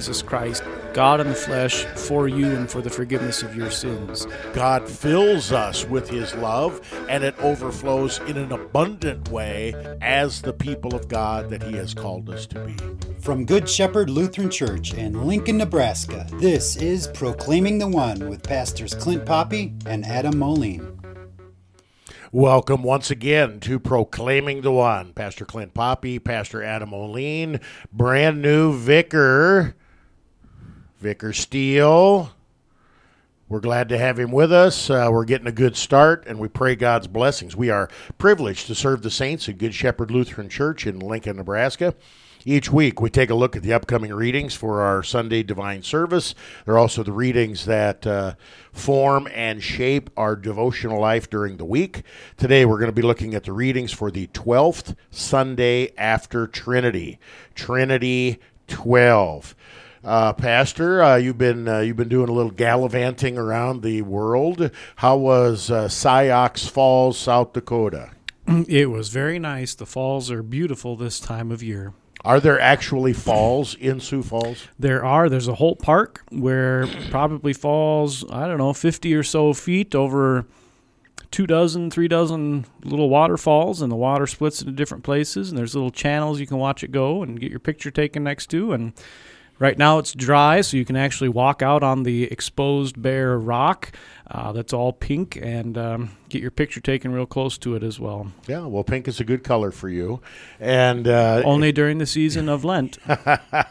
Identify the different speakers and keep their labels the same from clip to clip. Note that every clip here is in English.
Speaker 1: Jesus Christ, God in the flesh, for you and for the forgiveness of your sins.
Speaker 2: God fills us with His love, and it overflows in an abundant way as the people of God that He has called us to be.
Speaker 3: From Good Shepherd Lutheran Church in Lincoln, Nebraska, this is Proclaiming the One with Pastors Clint Poppe and Adam Moline.
Speaker 2: Welcome once again to Proclaiming the One. Pastor Clint Poppe, Pastor Adam Moline, brand new vicar, Vicar Steele. We're glad to have him with us. Uh, we're getting a good start, and we pray God's blessings. We are privileged to serve the saints at Good Shepherd Lutheran Church in Lincoln, Nebraska. Each week, we take a look at the upcoming readings for our Sunday divine service. They're also the readings that uh, form and shape our devotional life during the week. Today, we're going to be looking at the readings for the 12th Sunday after Trinity. Trinity 12. Uh, Pastor, uh, you've been uh, you've been doing a little gallivanting around the world. How was uh, Sioux Falls, South Dakota?
Speaker 1: It was very nice. The falls are beautiful this time of year.
Speaker 2: Are there actually falls in Sioux Falls?
Speaker 1: There are. There's a whole park where probably falls, I don't know, 50 or so feet over two dozen, three dozen little waterfalls, and the water splits into different places. And there's little channels you can watch it go and get your picture taken next to. And right now it's dry, so you can actually walk out on the exposed bare rock uh, that's all pink and um, get your picture taken real close to it as well.
Speaker 2: Yeah, well, pink is a good color for you, and uh,
Speaker 1: Only during the season of Lent.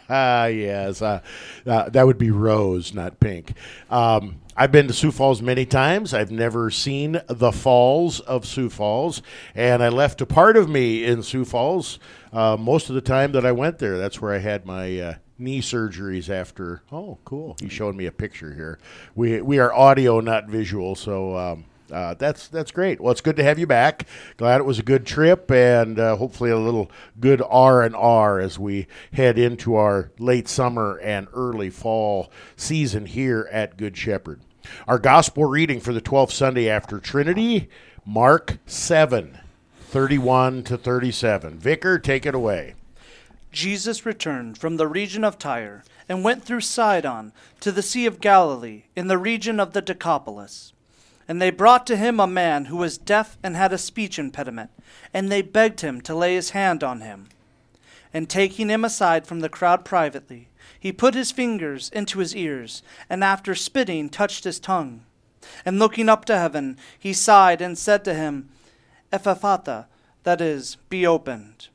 Speaker 2: yes, uh, uh, that would be rose, not pink. Um, I've been to Sioux Falls many times. I've never seen the falls of Sioux Falls, and I left a part of me in Sioux Falls uh, most of the time that I went there. That's where I had my uh, knee surgeries after. Oh, cool! He's showing me a picture here. We we are audio, not visual, so. Um, uh, that's that's great. Well, it's good to have you back. Glad it was a good trip, and uh, hopefully a little good R and R as we head into our late summer and early fall season here at Good Shepherd. Our gospel reading for the 12th Sunday after Trinity, Mark 7, 31 to 37. Vicar, take it away.
Speaker 4: Jesus returned from the region of Tyre and went through Sidon to the Sea of Galilee in the region of the Decapolis. And they brought to him a man who was deaf and had a speech impediment, and they begged him to lay his hand on him. And taking him aside from the crowd privately, he put his fingers into his ears, and after spitting, touched his tongue. And looking up to heaven, he sighed and said to him, Ephphatha, that is, be opened.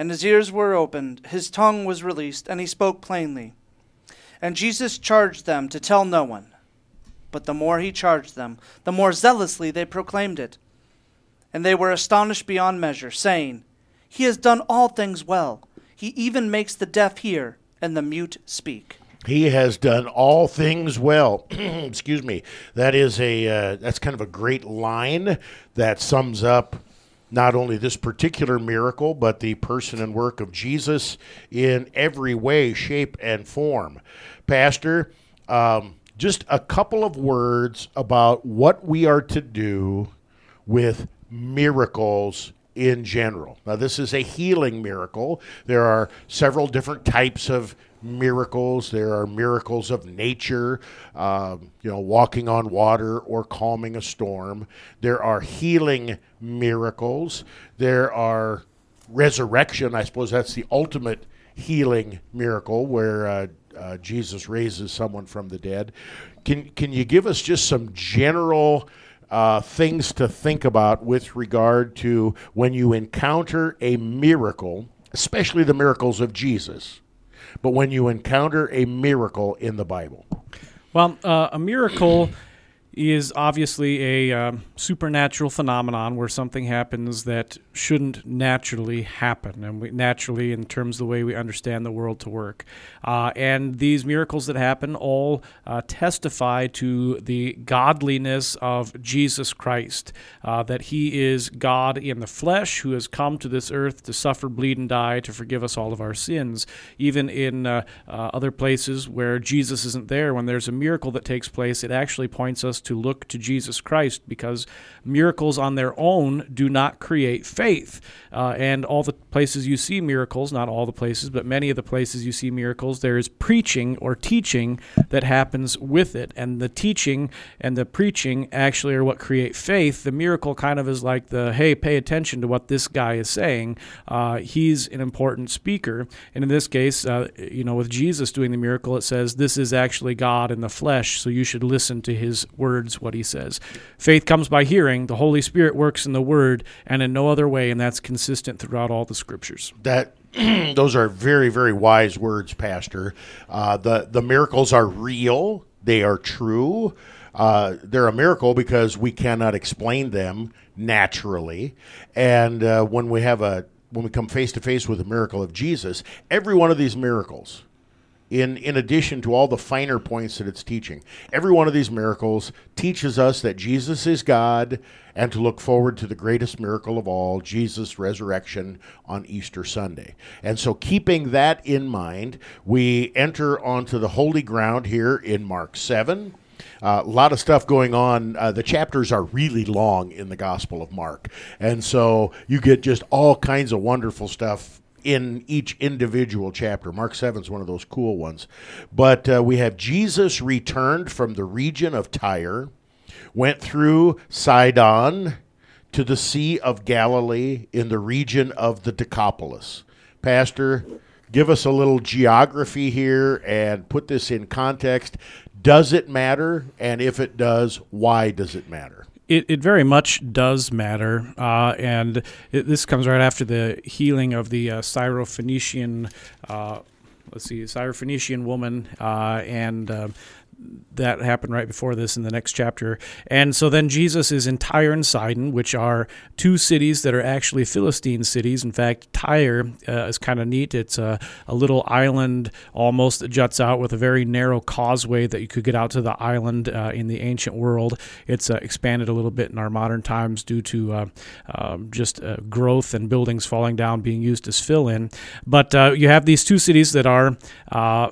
Speaker 4: And his ears were opened, his tongue was released, and he spoke plainly. And Jesus charged them to tell no one. But the more he charged them, the more zealously they proclaimed it. And they were astonished beyond measure, saying, He has done all things well. He even makes the deaf hear and the mute speak.
Speaker 2: He has done all things well. Excuse me. That is a uh, that's kind of a great line that sums up not only this particular miracle, but the person and work of Jesus in every way, shape, and form. Pastor, um, just a couple of words about what we are to do with miracles in general. Now, this is a healing miracle. There are several different types of miracles. There are miracles of nature, um, you know, walking on water or calming a storm. There are healing miracles. There are resurrection. I suppose that's the ultimate healing miracle where uh, uh, Jesus raises someone from the dead. Can can you give us just some general uh, things to think about with regard to when you encounter a miracle, especially the miracles of Jesus, but when you encounter a miracle in the Bible?
Speaker 1: Well, uh, a miracle is obviously a um, supernatural phenomenon where something happens that shouldn't naturally happen, and we, naturally in terms of the way we understand the world to work. Uh, and these miracles that happen all uh, testify to the godliness of Jesus Christ, uh, that He is God in the flesh who has come to this earth to suffer, bleed, and die to forgive us all of our sins. Even in uh, uh, other places where Jesus isn't there, when there's a miracle that takes place, it actually points us us to look to Jesus Christ because miracles on their own do not create faith. Uh, and all the places you see miracles, not all the places, but many of the places you see miracles, there is preaching or teaching that happens with it. And the teaching and the preaching actually are what create faith. The miracle kind of is like the hey, pay attention to what this guy is saying. Uh, he's an important speaker. And in this case, uh, you know, with Jesus doing the miracle, it says this is actually God in the flesh, so you should listen to his words, what he says. Faith comes by hearing. The Holy Spirit works in the word and in no other way, and that's consistent throughout all the scriptures.
Speaker 2: That those are very very wise words, Pastor. Uh, the the miracles are real. They are true. Uh, they're a miracle because we cannot explain them naturally. And uh, when we have a when we come face to face with the miracle of Jesus, every one of these miracles, in in addition to all the finer points that it's teaching, every one of these miracles teaches us that Jesus is God and to look forward to the greatest miracle of all, Jesus' resurrection on Easter Sunday. And so, keeping that in mind, we enter onto the holy ground here in Mark 7. Uh, a lot of stuff going on. Uh, the chapters are really long in the Gospel of Mark. And so you get just all kinds of wonderful stuff in each individual chapter. Mark 7 is one of those cool ones. But uh, we have Jesus returned from the region of Tyre, went through Sidon to the Sea of Galilee in the region of the Decapolis. Pastor, give us a little geography here and put this in context. Does it matter? And if it does, why does it matter?
Speaker 1: It, it very much does matter, uh, and it, this comes right after the healing of the uh, Syrophoenician, uh, let's see, Syrophoenician woman, uh, and uh, that happened right before this in the next chapter. And so then Jesus is in Tyre and Sidon, which are two cities that are actually Philistine cities. In fact, Tyre uh, is kind of neat. It's a, a, little island almost that juts out with a very narrow causeway that you could get out to the island uh, in the ancient world. It's uh, expanded a little bit in our modern times due to uh, um, just uh, growth and buildings falling down being used as fill in. But uh, you have these two cities that are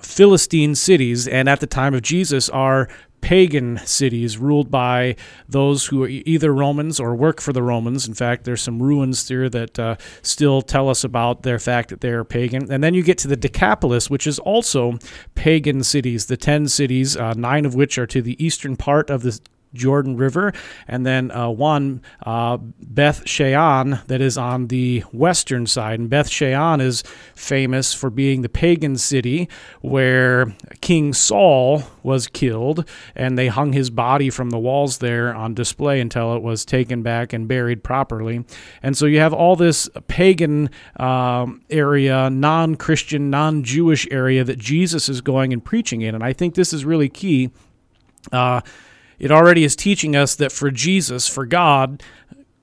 Speaker 1: Philistine cities, and at the time of Jesus, are pagan cities ruled by those who are either Romans or work for the Romans. In fact, there's some ruins there that uh, still tell us about their fact that they're pagan. And then you get to the Decapolis, which is also pagan cities, the 10 cities, uh, nine of which are to the eastern part of the Jordan River, and then uh, one uh, Beth Shean that is on the western side. And Beth Shean is famous for being the pagan city where King Saul was killed, and they hung his body from the walls there on display until it was taken back and buried properly. And so you have all this pagan um, area, non Christian, non Jewish area that Jesus is going and preaching in. And I think this is really key. Uh, it already is teaching us that for Jesus, for God,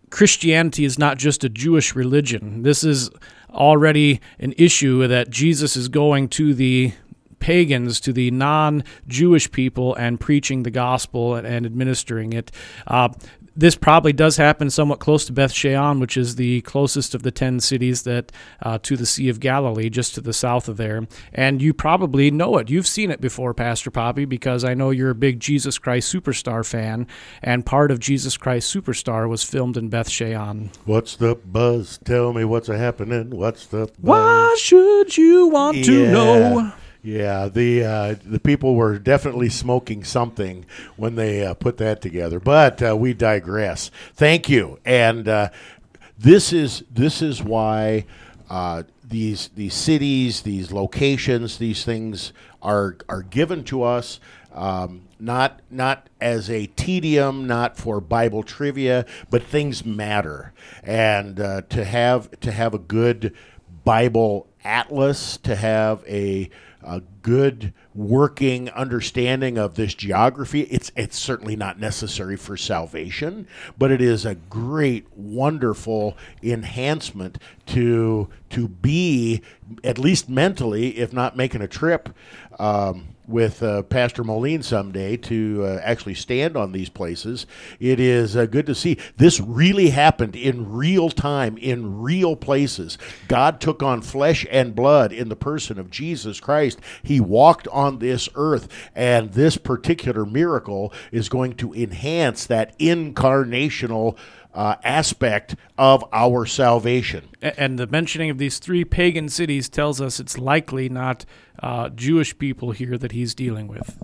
Speaker 1: Christianity is not just a Jewish religion. This is already an issue that Jesus is going to the pagans, to the non Jewish people, and preaching the gospel and, administering it. Uh, this probably does happen somewhat close to Beth Shean, which is the closest of the 10 cities that uh, to the Sea of Galilee, just to the south of there. And you probably know it. You've seen it before, Pastor Poppe, because I know you're a big Jesus Christ Superstar fan, and part of Jesus Christ Superstar was filmed in Beth Shean.
Speaker 2: What's the buzz? Tell me what's happening. What's the buzz?
Speaker 1: Why should you want yeah. to know?
Speaker 2: Yeah, the uh, the people were definitely smoking something when they uh, put that together. But uh, we digress. Thank you, and uh, this is this is why uh, these these cities, these locations, these things are are given to us. Um, not not as a tedium, not for Bible trivia, but things matter, and uh, to have to have a good Bible atlas, to have a a good working understanding of this geography. It's it's certainly not necessary for salvation, but it is a great, wonderful enhancement to to be at least mentally, if not making a trip. Um, with uh, Pastor Moline someday to uh, actually stand on these places. It is uh, good to see. This really happened in real time, in real places. God took on flesh and blood in the person of Jesus Christ. He He walked on this earth, and this particular miracle is going to enhance that incarnational uh, aspect of our salvation.
Speaker 1: And the mentioning of these three pagan cities tells us it's likely not uh, Jewish people here that he's dealing with.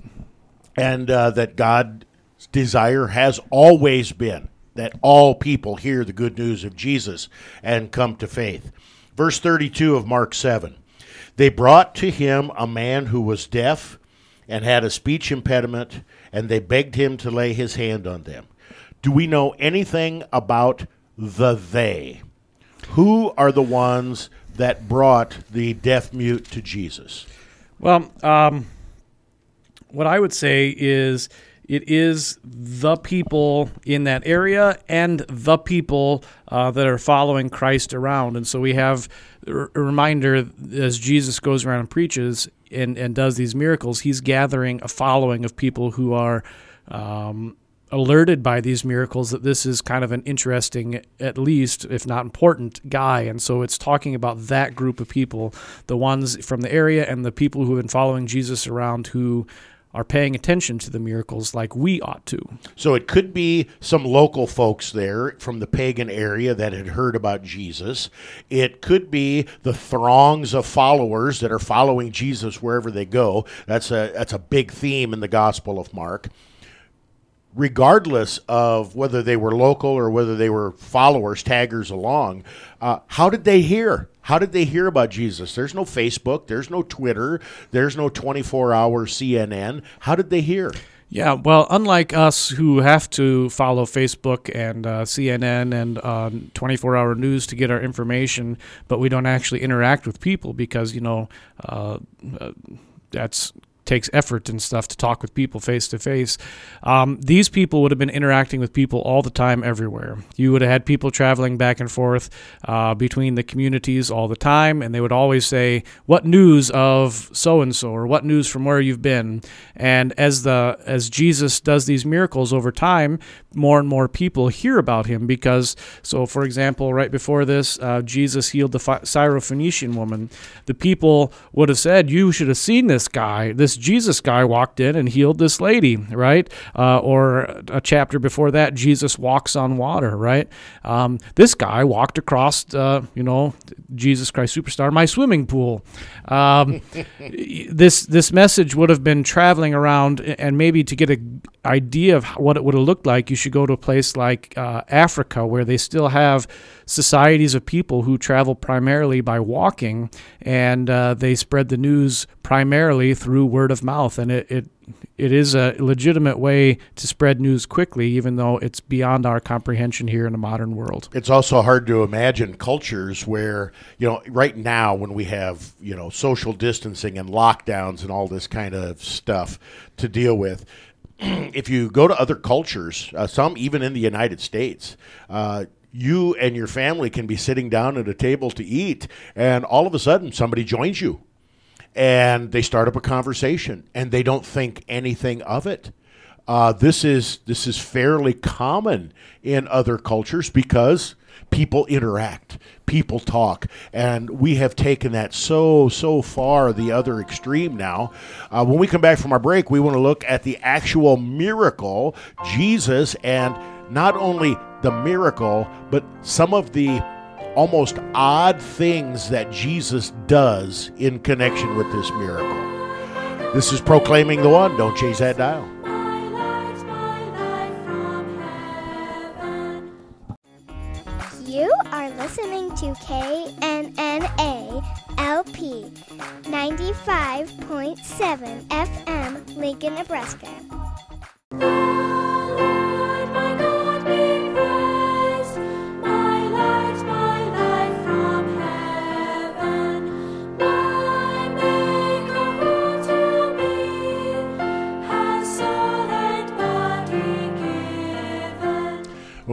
Speaker 2: and uh, that God's desire has always been that all people hear the good news of Jesus and come to faith. Verse 32 of Mark 7 They brought to him a man who was deaf and had a speech impediment, and they begged him to lay his hand on them. Do we know anything about the they? Who are the ones that brought the deaf mute to Jesus?
Speaker 1: Well, um, what I would say is it is the people in that area and the people uh, that are following Christ around. And so we have a reminder as Jesus goes around and preaches and, and does these miracles, he's gathering a following of people who are. Um, alerted by these miracles that this is kind of an interesting, at least, if not important, guy. And so it's talking about that group of people, the ones from the area and the people who have been following Jesus around who are paying attention to the miracles like we ought to.
Speaker 2: So it could be some local folks there from the pagan area that had heard about Jesus. It could be the throngs of followers that are following Jesus wherever they go. That's a that's a big theme in the Gospel of Mark. Regardless of whether they were local or whether they were followers, taggers along, uh, how did they hear? How did they hear about Jesus? There's no Facebook, there's no Twitter, there's no 24 hour CNN. How did they hear?
Speaker 1: Yeah, well, unlike us who have to follow Facebook and uh, CNN and uh, 24 hour news to get our information, but we don't actually interact with people because, you know, uh, uh, that's takes effort and stuff to talk with people face to face. Um, These people would have been interacting with people all the time, everywhere. You would have had people traveling back and forth uh, between the communities all the time, and they would always say, "What news of so and so?" or "What news from where you've been?" And as the as Jesus does these miracles over time, more and more people hear about him because. So, for example, right before this, uh, Jesus healed the Syrophoenician woman. The people would have said, "You should have seen this guy. This Jesus guy walked in and healed this lady." Right? Uh, or a chapter before that, Jesus walks on water. Right? Um, this guy walked across, uh, you know, Jesus Christ Superstar, my swimming pool. Um, this this message would have been traveling around, and maybe to get an idea of what it would have looked like, you should go to a place like uh, Africa, where they still have societies of people who travel primarily by walking, and uh, they spread the news primarily through word of mouth, and it. it it is a legitimate way to spread news quickly, even though it's beyond our comprehension here in the modern world.
Speaker 2: it's also hard to imagine cultures where you know right now when we have you know social distancing and lockdowns and all this kind of stuff to deal with if you go to other cultures uh, some even in the united states uh, you and your family can be sitting down at a table to eat and all of a sudden somebody joins you and they start up a conversation and they don't think anything of it. Uh, this is this is fairly common in other cultures because people interact, people talk, and we have taken that so so far the other extreme now. Uh, when we come back from our break, we want to look at the actual miracle, Jesus, and not only the miracle, but some of the almost odd things that Jesus does in connection with this miracle. This is proclaiming the one. Don't change that dial.
Speaker 5: Are listening to KNNA LP 95.7 FM, Lincoln, Nebraska.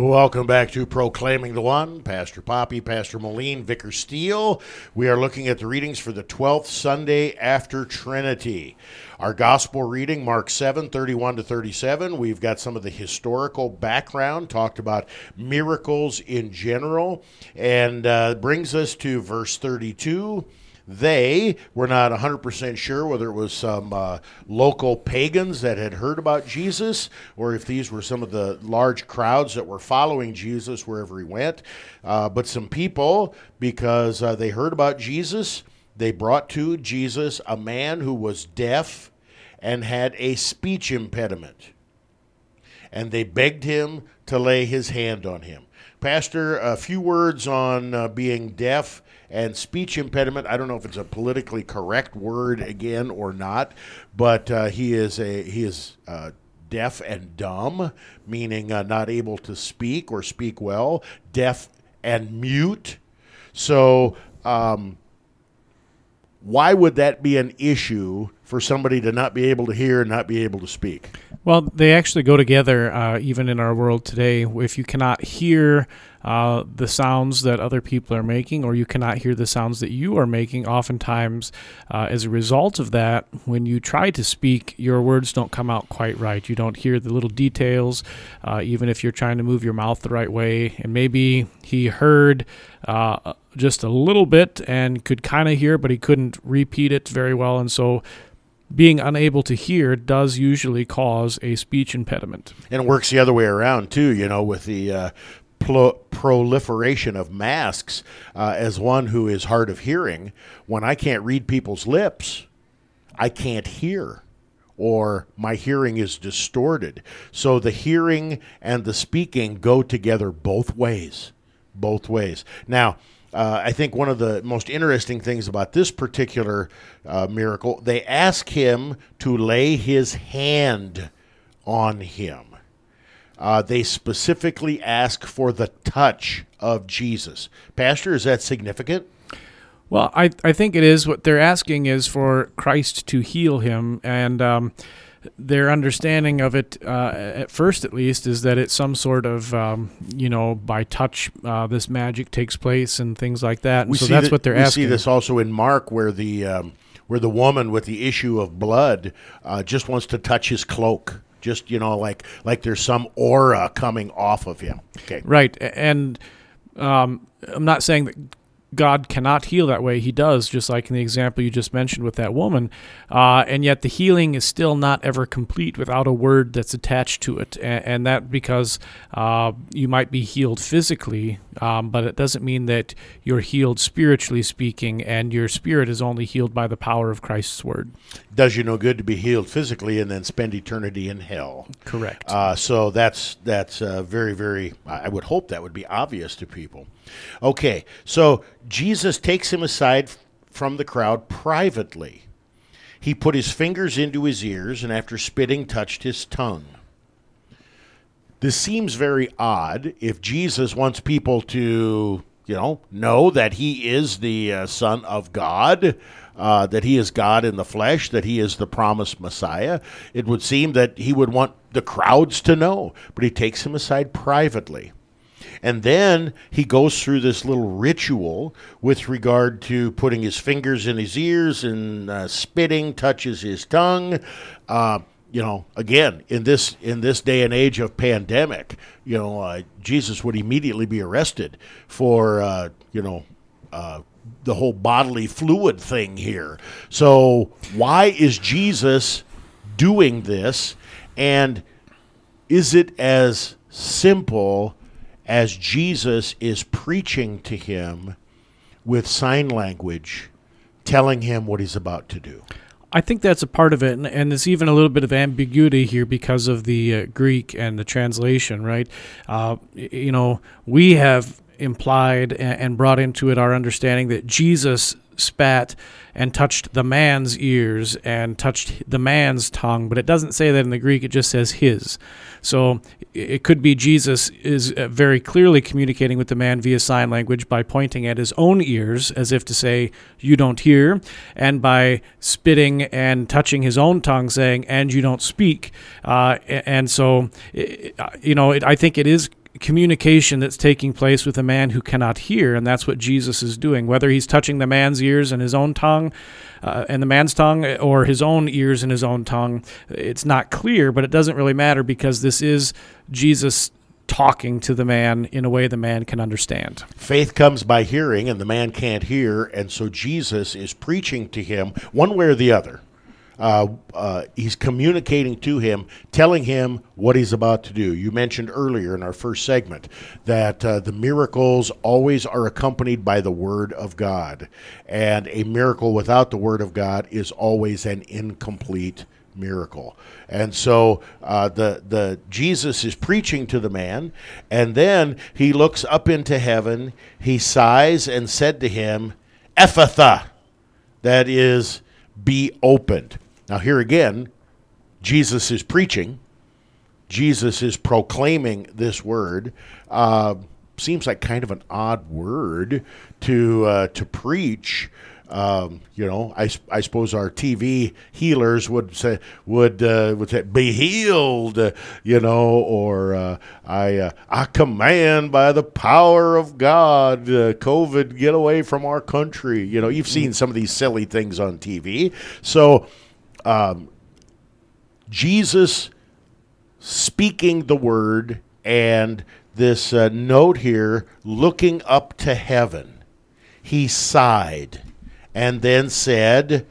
Speaker 2: Welcome back to Proclaiming the One. Pastor Poppe, Pastor Moline, Vicar Steele. We are looking at the readings for the 12th Sunday after Trinity. Our gospel reading, Mark 7, 31 to 37. We've got some of the historical background, talked about miracles in general, and uh, brings us to verse 32. They were not 100% sure whether it was some uh, local pagans that had heard about Jesus or if these were some of the large crowds that were following Jesus wherever he went. Uh, but some people, because uh, they heard about Jesus, they brought to Jesus a man who was deaf and had a speech impediment and they begged him to lay his hand on him. Pastor, a few words on uh, being deaf and speech impediment. I don't know if it's a politically correct word again or not, but uh, he is a he is uh, deaf and dumb, meaning uh, not able to speak or speak well. Deaf and mute. So. Um, why would that be an issue for somebody to not be able to hear and not be able to speak?
Speaker 1: Well, they actually go together, uh, even in our world today. If you cannot hear uh, the sounds that other people are making, or you cannot hear the sounds that you are making, oftentimes, uh, as a result of that, when you try to speak, your words don't come out quite right. You don't hear the little details, uh, even if you're trying to move your mouth the right way. And maybe he heard uh, just a little bit and could kind of hear, but he couldn't repeat it very well. And so, being unable to hear does usually cause a speech impediment.
Speaker 2: And it works the other way around too. You know, with the uh, pl- proliferation of masks, uh, as one who is hard of hearing, when I can't read people's lips, I can't hear. Or my hearing is distorted. So the hearing and the speaking go together both ways. Both ways. Now, uh, I think one of the most interesting things about this particular uh, miracle, they ask him to lay his hand on him. Uh, they specifically ask for the touch of Jesus. Pastor, is that significant?
Speaker 1: Well, I, I think it is. What they're asking is for Christ to heal him. And um, their understanding of it, uh, at first at least, is that it's some sort of, um, you know, by touch, uh, this magic takes place and things like that. And so that's
Speaker 2: that-
Speaker 1: what they're
Speaker 2: we
Speaker 1: asking.
Speaker 2: see this also in Mark, where the um, where the woman with the issue of blood uh, just wants to touch his cloak, just you know, like like there's some aura coming off of him. Okay,
Speaker 1: Right. And um, I'm not saying that God cannot heal that way. He does, just like in the example you just mentioned with that woman. Uh, and yet the healing is still not ever complete without a word that's attached to it. And, and that because uh, you might be healed physically, um, but it doesn't mean that you're healed spiritually speaking, and your spirit is only healed by the power of Christ's word.
Speaker 2: does you no good to be healed physically and then spend eternity in hell.
Speaker 1: Correct.
Speaker 2: Uh, so that's that's uh, very very. I I would hope that would be obvious to people. Okay, so Jesus takes him aside from the crowd privately. He put his fingers into his ears and, after spitting, touched his tongue. This seems very odd if Jesus wants people to, you know, know that he is the uh, Son of God, uh, that he is God in the flesh, that he is the promised Messiah. It would seem that he would want the crowds to know, but he takes him aside privately. And then he goes through this little ritual with regard to putting his fingers in his ears and uh, spitting, touches his tongue. Uh, you know, again, in this in this day and age of pandemic, you know, uh, Jesus would immediately be arrested for uh, you know uh, the whole bodily fluid thing here. So why is Jesus doing this? And is it as simple as Jesus is preaching to him with sign language, telling him what he's about to do?
Speaker 1: I think that's a part of it, and, and there's even a little bit of ambiguity here because of the uh, Greek and the translation, right? Uh, you know, we have implied and, and brought into it our understanding that Jesus spat and touched the man's ears and touched the man's tongue, but it doesn't say that in the Greek, it just says his. So it could be Jesus is uh, very clearly communicating with the man via sign language by pointing at his own ears as if to say, You don't hear, and by spitting and touching his own tongue, saying, And you don't speak. Uh, and so, you know, I think it is communication that's taking place with a man who cannot hear, and that's what Jesus is doing. Whether he's touching the man's ears and his own tongue, uh, and the man's tongue, or his own ears and his own tongue, it's not clear, but it doesn't really matter because this is Jesus talking to the man in a way the man can understand.
Speaker 2: Faith comes by hearing, and the man can't hear, and so Jesus is preaching to him one way or the other. Uh, uh, he's communicating to him, telling him what he's about to do. You mentioned earlier in our first segment that uh, the miracles always are accompanied by the Word of God, and a miracle without the Word of God is always an incomplete miracle. And so uh, the the Jesus is preaching to the man, and then he looks up into heaven. He sighs and said to him, "Ephphatha," that is, be opened. Now here again, Jesus is preaching. Jesus is proclaiming this word. Uh, seems like kind of an odd word to uh, to preach. Um, you know, I suppose our TV healers would say would uh, would say be healed, uh, you know, or uh, I uh, I command by the power of God, uh, COVID get away from our country. You know, you've seen some of these silly things on TV. So, um, Jesus speaking the word and this uh, note here looking up to heaven. He sighed and then said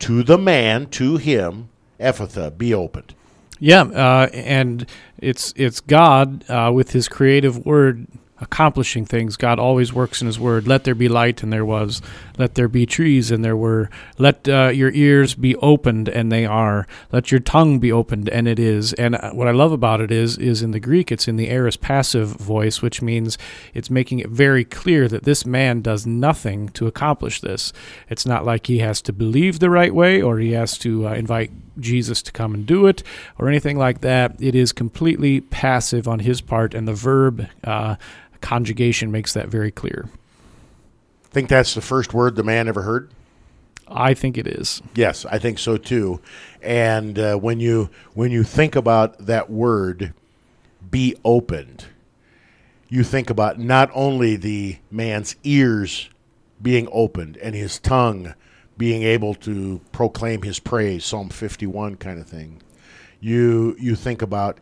Speaker 2: to the man to him ephphatha be opened.
Speaker 1: Yeah, uh, and it's it's God uh, with His creative word accomplishing things. God always works in His word. Let there be light, and there was. Let there be trees, and there were. Let uh, your ears be opened, and they are. Let your tongue be opened, and it is. And uh, what I love about it is, is in the Greek, it's in the aorist passive voice, which means it's making it very clear that this man does nothing to accomplish this. It's not like he has to believe the right way, or he has to uh, invite Jesus to come and do it or anything like that. It is completely passive on his part, and the verb uh, conjugation makes that very clear.
Speaker 2: think that's the first word the man ever heard
Speaker 1: I think it is.
Speaker 2: yes i think so too and uh, when you when you think about that word be opened you think about not only the man's ears being opened and his tongue being able to proclaim his praise psalm 51 kind of thing you you think about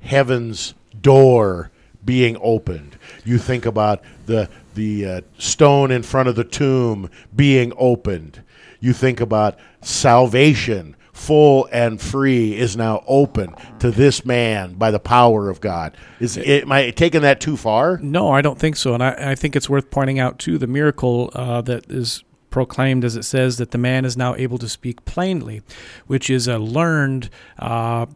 Speaker 2: heaven's door being opened you think about the the uh, stone in front of the tomb being opened you think about salvation full and free is now open to this man by the power of God. Is it, am I taking that too far?
Speaker 1: No, I don't think so. And I, I think it's worth pointing out, too, the miracle uh, that is proclaimed as it says that the man is now able to speak plainly, which is a learned, uh,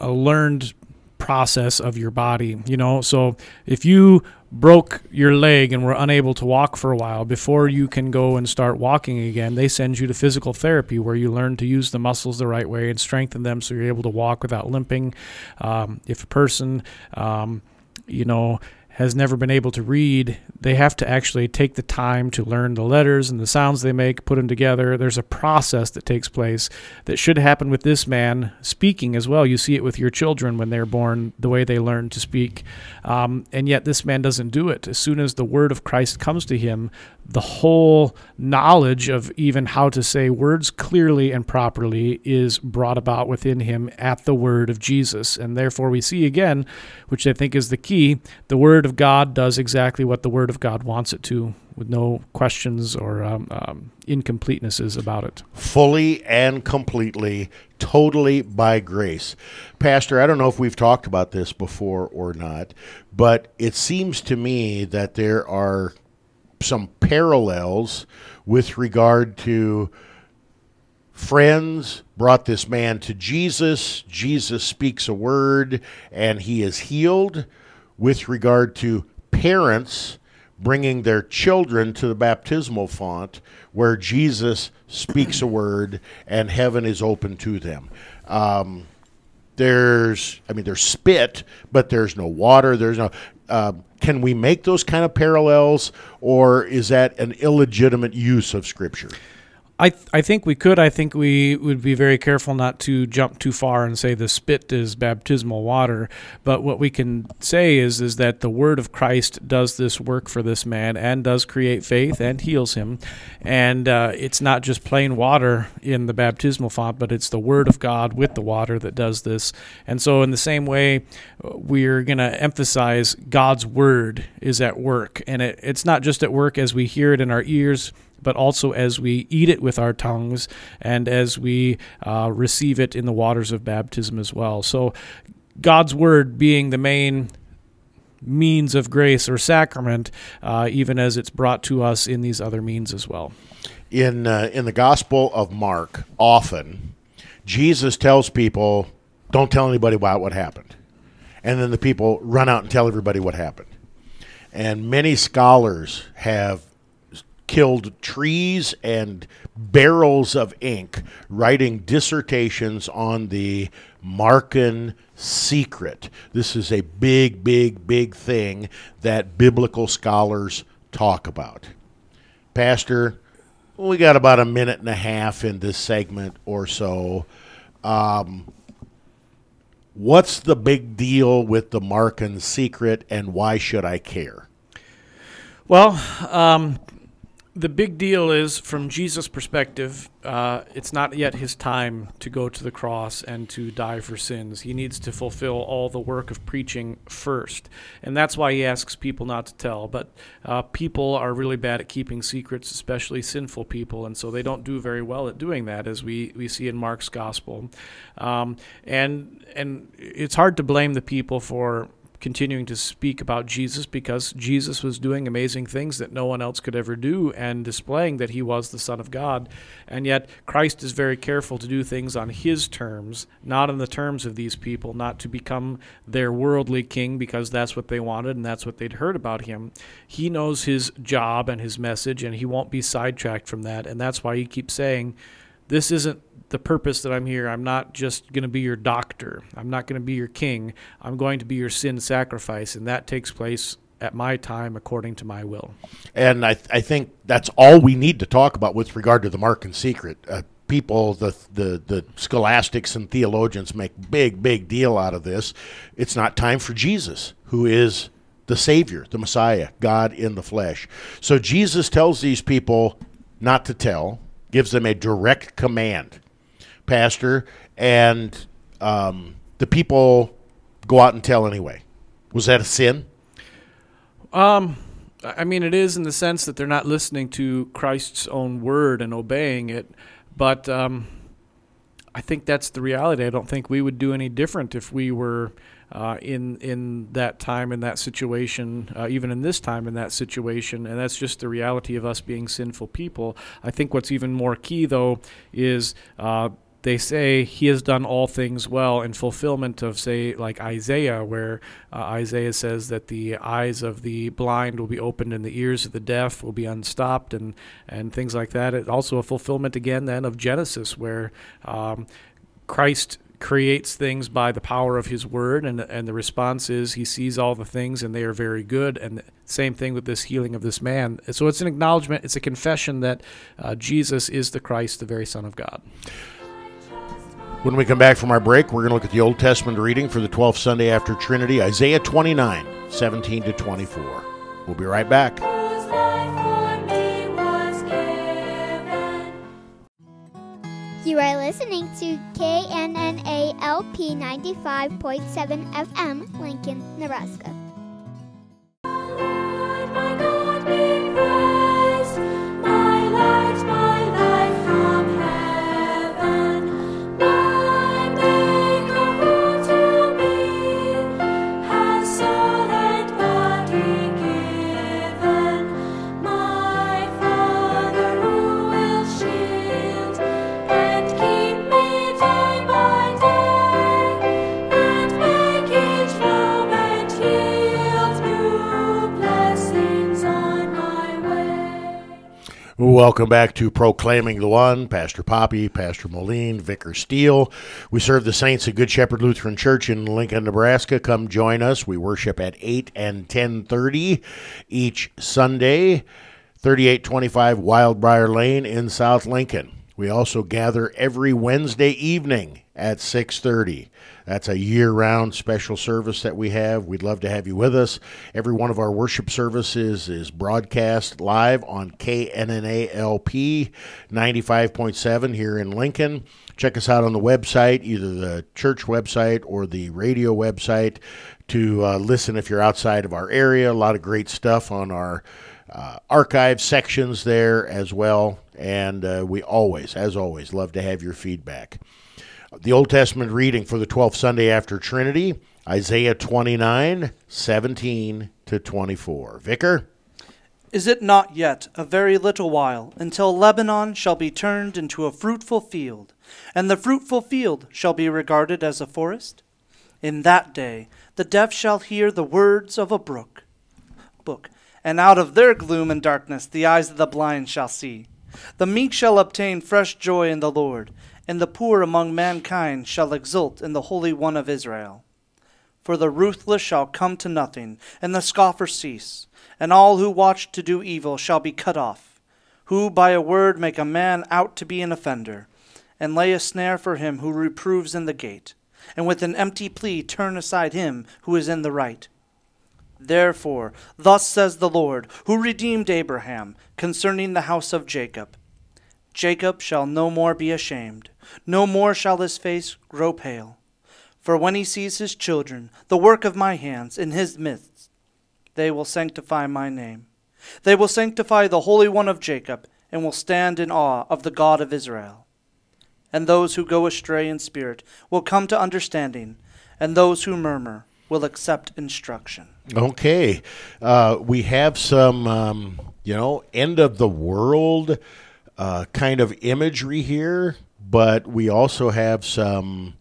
Speaker 1: a learned process of your body. You know, so if you broke your leg and were unable to walk for a while before you can go and start walking again they send you to physical therapy where you learn to use the muscles the right way and strengthen them so you're able to walk without limping um, if a person um, you know has never been able to read, they have to actually take the time to learn the letters and the sounds they make, put them together. There's a process that takes place that should happen with this man speaking as well. You see it with your children when they're born, the way they learn to speak. Um, and yet, this man doesn't do it. As soon as the word of Christ comes to him, the whole knowledge of even how to say words clearly and properly is brought about within him at the word of Jesus. And therefore, we see again, which I think is the key, the word of God does exactly what the word of God wants it to, with no questions or um, um, incompletenesses about it.
Speaker 2: fully and completely, totally by grace. Pastor, I don't know if we've talked about this before or not, but it seems to me that there are some parallels with regard to friends brought this man to Jesus. Jesus speaks a word and he is healed. With regard to parents bringing their children to the baptismal font where Jesus speaks a word and heaven is open to them. Um, there's, I mean, there's spit, but there's no water. There's no. Uh, can we make those kind of parallels, or is that an illegitimate use of Scripture?
Speaker 1: I th- I think we could. I think we would be very careful not to jump too far and say the spit is baptismal water. But what we can say is is that the word of Christ does this work for this man and does create faith and heals him. And uh, it's not just plain water in the baptismal font, but it's the word of God with the water that does this. And so, in the same way, we're going to emphasize God's word is at work, and it, it's not just at work as we hear it in our ears but also as we eat it with our tongues and as we uh, receive it in the waters of baptism as well. So, God's Word being the main means of grace or sacrament, uh, even as it's brought to us in these other means as well.
Speaker 2: in uh, in the Gospel of Mark, often Jesus tells people, "Don't tell anybody about what happened," and then the people run out and tell everybody what happened. And many scholars have killed trees and barrels of ink writing dissertations on the Markan secret. This is a big, big, big thing that biblical scholars talk about. Pastor, we got about a minute and a half in this segment or so. Um, what's the big deal with the Markan secret, and why should I care?
Speaker 1: Well, um, the big deal is from Jesus' perspective, uh, it's not yet his time to go to the cross and to die for sins. He needs to fulfill all the work of preaching first. And that's why he asks people not to tell. But uh, people are really bad at keeping secrets, especially sinful people. And so they don't do very well at doing that, as we, we see in Mark's gospel. Um, and, and it's hard to blame the people for continuing to speak about Jesus because Jesus was doing amazing things that no one else could ever do and displaying that he was the Son of God. And yet, Christ is very careful to do things on his terms, not on the terms of these people, not to become their worldly king because that's what they wanted and that's what they'd heard about him. He knows his job and his message, and he won't be sidetracked from that. And that's why he keeps saying, This isn't the purpose that I'm here. I'm not just going to be your doctor. I'm not going to be your king. I'm going to be your sin sacrifice, and that takes place at my time according to my will.
Speaker 2: And I, I think that's all we need to talk about with regard to the Markan secret. Uh, people, the, the the scholastics and theologians make big, big deal out of this. It's not time for Jesus, who is the Savior, the Messiah, God in the flesh. So Jesus tells these people not to tell, gives them a direct command, Pastor, and um, the people go out and tell anyway. Was that a sin?
Speaker 1: Um, I mean, it is in the sense that they're not listening to Christ's own word and obeying it, but um, I think that's the reality. I don't think we would do any different if we were uh, in in that time in that situation, uh, even in this time in that situation, and that's just the reality of us being sinful people. I think what's even more key, though, is. Uh, they say he has done all things well in fulfillment of, say, like Isaiah, where uh, Isaiah says that the eyes of the blind will be opened and the ears of the deaf will be unstopped, and, and things like that. It's also a fulfillment again then of Genesis, where um, Christ creates things by the power of his word and and the response is he sees all the things and they are very good and the same thing with this healing of this man so it's an acknowledgement it's a confession that uh, Jesus is the Christ the very son of God
Speaker 2: When we come back from our break, we're going to look at the Old Testament reading for the 12th Sunday after Trinity, Isaiah 29, 17 to 24. We'll be right back.
Speaker 5: You are listening to KNNA LP 95.7 FM, Lincoln, Nebraska.
Speaker 2: Welcome back to Proclaiming the One. Pastor Poppe, Pastor Moline, Vicar Steele. We serve the saints at Good Shepherd Lutheran Church in Lincoln, Nebraska. Come join us. We worship at 8 and 10.30 each Sunday. 3825 Wildbriar Lane in South Lincoln. We also gather every Wednesday evening at 6:30. That's a year-round special service that we have. We'd love to have you with us. Every one of our worship services is broadcast live on KNNALP 95.7 here in Lincoln. Check us out on the website, either the church website or the radio website, to uh, listen if you're outside of our area. A lot of great stuff on our uh, archive sections there as well. And uh, we always, as always, love to have your feedback. The Old Testament reading for the 12th Sunday after Trinity, Isaiah 29, 17 to 24. Vicar?
Speaker 4: Is it not yet a very little while until Lebanon shall be turned into a fruitful field, and the fruitful field shall be regarded as a forest? In that day the deaf shall hear the words of a brook, book, and out of their gloom and darkness the eyes of the blind shall see. The meek shall obtain fresh joy in the Lord, and the poor among mankind shall exult in the Holy One of Israel. For the ruthless shall come to nothing, and the scoffer cease, and all who watch to do evil shall be cut off, who by a word make a man out to be an offender, and lay a snare for him who reproves in the gate, and with an empty plea turn aside him who is in the right. Therefore, thus says the Lord, who redeemed Abraham, concerning the house of Jacob Jacob shall no more be ashamed, no more shall his face grow pale. For when he sees his children, the work of my hands, in his midst, they will sanctify my name. They will sanctify the Holy One of Jacob, and will stand in awe of the God of Israel. And those who go astray in spirit will come to understanding, and those who murmur will accept instruction.
Speaker 2: Okay. Uh, we have some, um, you know, end of the world uh, kind of imagery here, but we also have some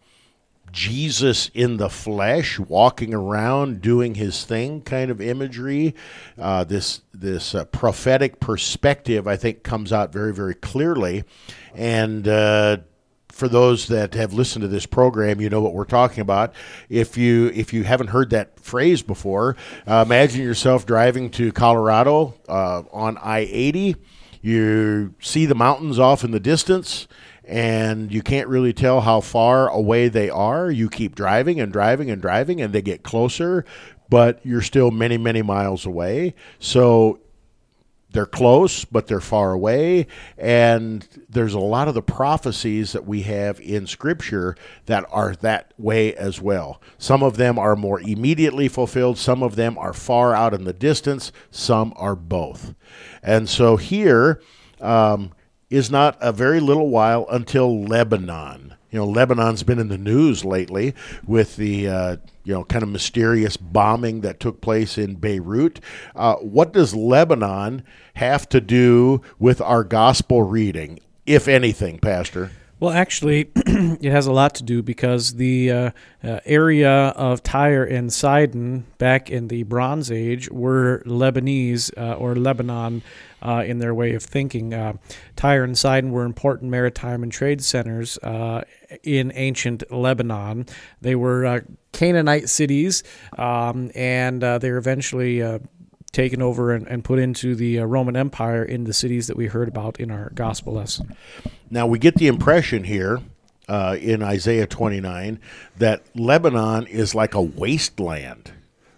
Speaker 2: Jesus in the flesh, walking around doing his thing kind of imagery. Uh, this this uh, prophetic perspective, I think, comes out very very clearly, and. Uh, for those that have listened to this program, you know what we're talking about. If you if you haven't heard that phrase before, uh, imagine yourself driving to Colorado uh, on I eighty. You see the mountains off in the distance, and you can't really tell how far away they are. You keep driving and driving and driving, and they get closer, but you're still many many miles away. So they're close, but they're far away. And there's a lot of the prophecies that we have in Scripture that are that way as well. Some of them are more immediately fulfilled, some of them are far out in the distance, some are both. And so here um, is not a very little while until Lebanon. You know, Lebanon's been in the news lately with the uh, you know kind of mysterious bombing that took place in Beirut. Uh, what does Lebanon have to do with our gospel reading, if anything, Pastor?
Speaker 1: Well, actually, it has a lot to do because the uh, uh, area of Tyre and Sidon back in the Bronze Age were Lebanese uh, or Lebanon uh, in their way of thinking. Uh, Tyre and Sidon were important maritime and trade centers uh, in ancient Lebanon. They were uh, Canaanite cities, um, and uh, they were eventually taken over and, and put into the Roman Empire in the cities that we heard about in our gospel lesson.
Speaker 2: Now we get the impression here uh, in Isaiah 29 that Lebanon is like a wasteland.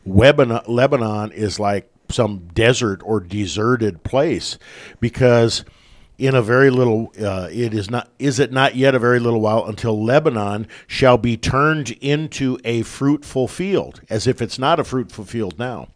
Speaker 2: Lebanon is like some desert or deserted place because in a very little uh, it is not is it not yet a very little while until lebanon shall be turned into a fruitful field as if it's not a fruitful field now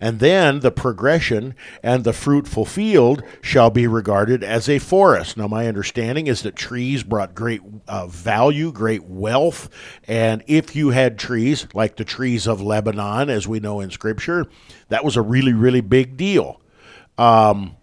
Speaker 2: and then the progression and the fruitful field shall be regarded as a forest. Now, my understanding is that trees brought great uh, value, great wealth. And if you had trees like the trees of Lebanon, as we know in Scripture, that was a really, really big deal. Um,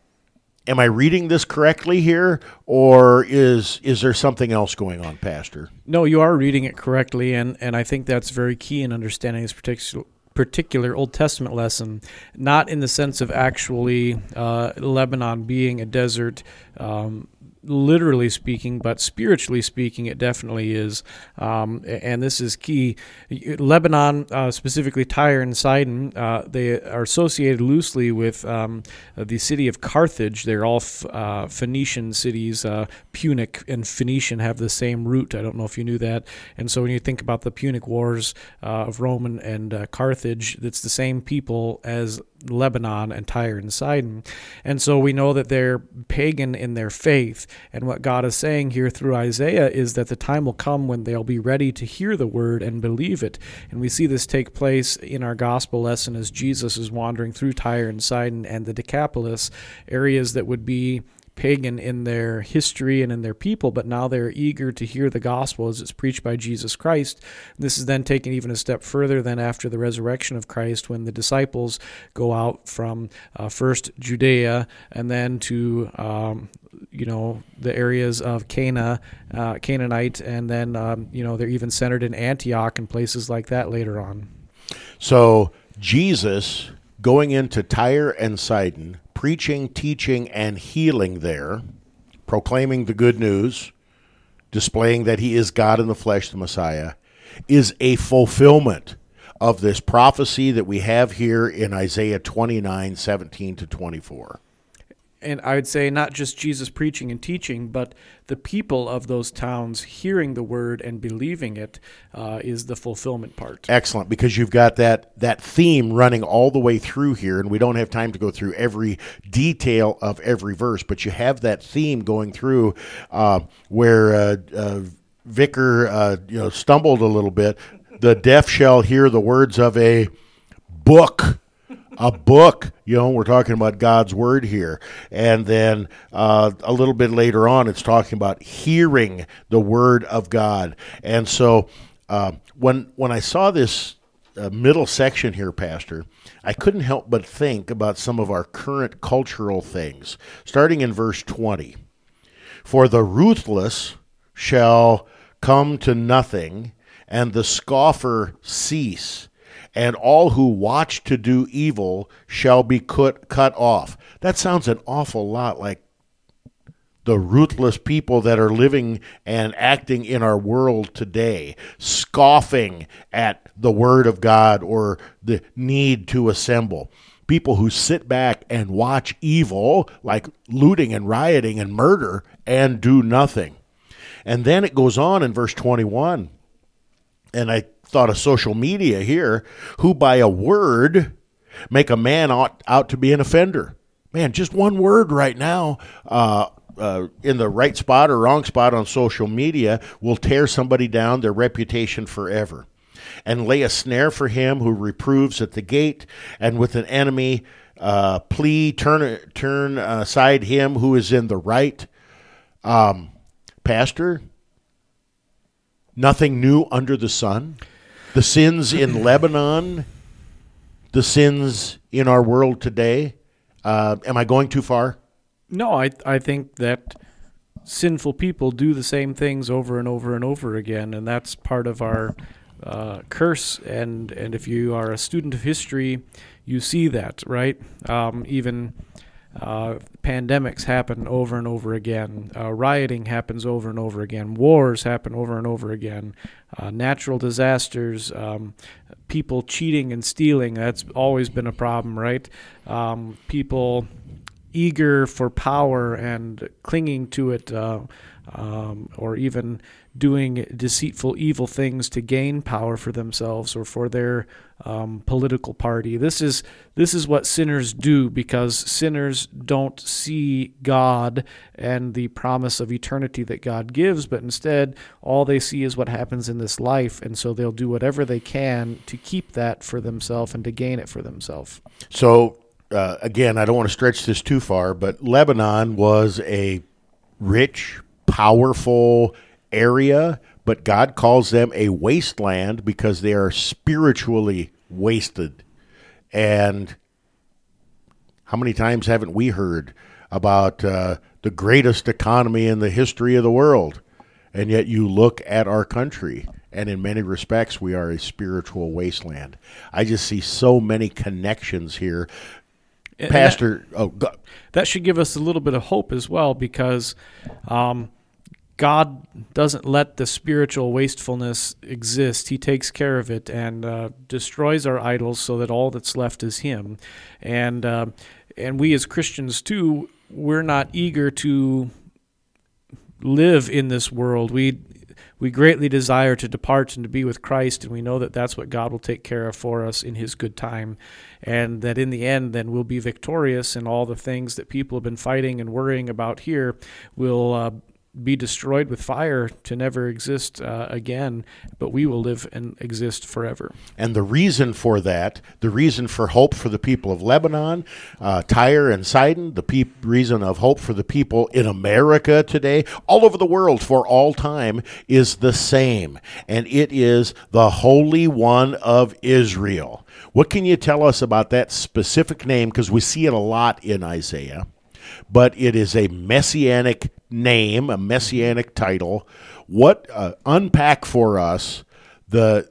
Speaker 2: am I reading this correctly here, or is is there something else going on, Pastor?
Speaker 1: No, you are reading it correctly, and, and I think that's very key in understanding this particular particular Old Testament lesson, not in the sense of actually uh, Lebanon being a desert. Um, literally speaking, but spiritually speaking, it definitely is. Um, and this is key. Lebanon, uh, specifically Tyre and Sidon, uh, they are associated loosely with um, the city of Carthage. They're all f- uh, Phoenician cities. Uh, Punic and Phoenician have the same root. I don't know if you knew that. And so when you think about the Punic Wars uh, of Rome and, and uh, Carthage, it's the same people as Lebanon and Tyre and Sidon. And so we know that they're pagan in their faith. And what God is saying here through Isaiah is that the time will come when they'll be ready to hear the word and believe it. And we see this take place in our gospel lesson as Jesus is wandering through Tyre and Sidon and the Decapolis, areas that would be pagan in their history and in their people, but now they're eager to hear the gospel as it's preached by Jesus Christ. This is then taken even a step further than after the resurrection of Christ when the disciples go out from uh, first Judea and then to um, you know the areas of Cana, uh, Canaanite, and then um, you know they're even centered in Antioch and places like that later on.
Speaker 2: So Jesus going into Tyre and Sidon, preaching, teaching, and healing there, proclaiming the good news, displaying that he is God in the flesh, the Messiah, is a fulfillment of this prophecy that we have here in Isaiah 29 17 to 24.
Speaker 1: And I would say not just Jesus preaching and teaching, but the people of those towns hearing the word and believing it uh, is the fulfillment part.
Speaker 2: Excellent, because you've got that that theme running all the way through here, and we don't have time to go through every detail of every verse, but you have that theme going through uh, where uh, uh, Vicar uh, you know stumbled a little bit. The deaf shall hear the words of a book. A book, you know, we're talking about God's word here. And then uh, a little bit later on, it's talking about hearing the word of God. And so uh, when when I saw this uh, middle section here, Pastor, I couldn't help but think about some of our current cultural things. Starting in verse 20 For the ruthless shall come to nothing, and the scoffer cease, and all who watch to do evil shall be cut, cut off. That sounds an awful lot like the ruthless people that are living and acting in our world today, scoffing at the Word of God or the need to assemble. People who sit back and watch evil, like looting and rioting and murder, and do nothing. And then it goes on in verse 21, and I thought of social media here, who by a word make a man out, out to be an offender. Man, just one word right now uh, uh, in the right spot or wrong spot on social media will tear somebody down, their reputation forever. And lay a snare for him who reproves at the gate, and with an enemy uh, plea, turn turn aside him who is in the right. Um, Pastor, nothing new under the sun. The sins in Lebanon, the sins in our world today. Uh, am I going too far?
Speaker 1: No, I I think that sinful people do the same things over and over and over again, and that's part of our uh, curse. And and if you are a student of history, you see that, right? Um, even uh, pandemics happen over and over again. Uh, rioting happens over and over again. Wars happen over and over again. Uh, natural disasters, um, people cheating and stealing, that's always been a problem, right? Um, people eager for power and clinging to it, uh, um, or even doing deceitful, evil things to gain power for themselves or for their um, political party. This is this is what sinners do because sinners don't see God and the promise of eternity that God gives, but instead all they see is what happens in this life, and so they'll do whatever they can to keep that for themselves and to gain it for themselves.
Speaker 2: So, uh, again, I don't want to stretch this too far, but Lebanon was a rich, powerful area, but God calls them a wasteland because they are spiritually wasted. And how many times haven't we heard about uh, the greatest economy in the history of the world? And yet you look at our country, and in many respects, we are a spiritual wasteland. I just see so many connections here
Speaker 1: And that-
Speaker 2: Pastor, oh, go,
Speaker 1: that should give us a little bit of hope as well because um, God doesn't let the spiritual wastefulness exist. He takes care of it and uh, destroys our idols so that all that's left is Him. And uh, and we as Christians too, we're not eager to live in this world. We we greatly desire to depart and to be with Christ, and we know that that's what God will take care of for us in His good time, and that in the end, then we'll be victorious, and all the things that people have been fighting and worrying about here will uh, be destroyed with fire to never exist uh, again, but we will live and exist forever.
Speaker 2: And the reason for that, the reason for hope for the people of Lebanon, uh, Tyre and Sidon, the pe- reason of hope for the people in America today, all over the world for all time, is the same. And it is the Holy One of Israel. What can you tell us about that specific name? Because we see it a lot in Isaiah but it is a messianic name, a messianic title. What uh, unpack for us the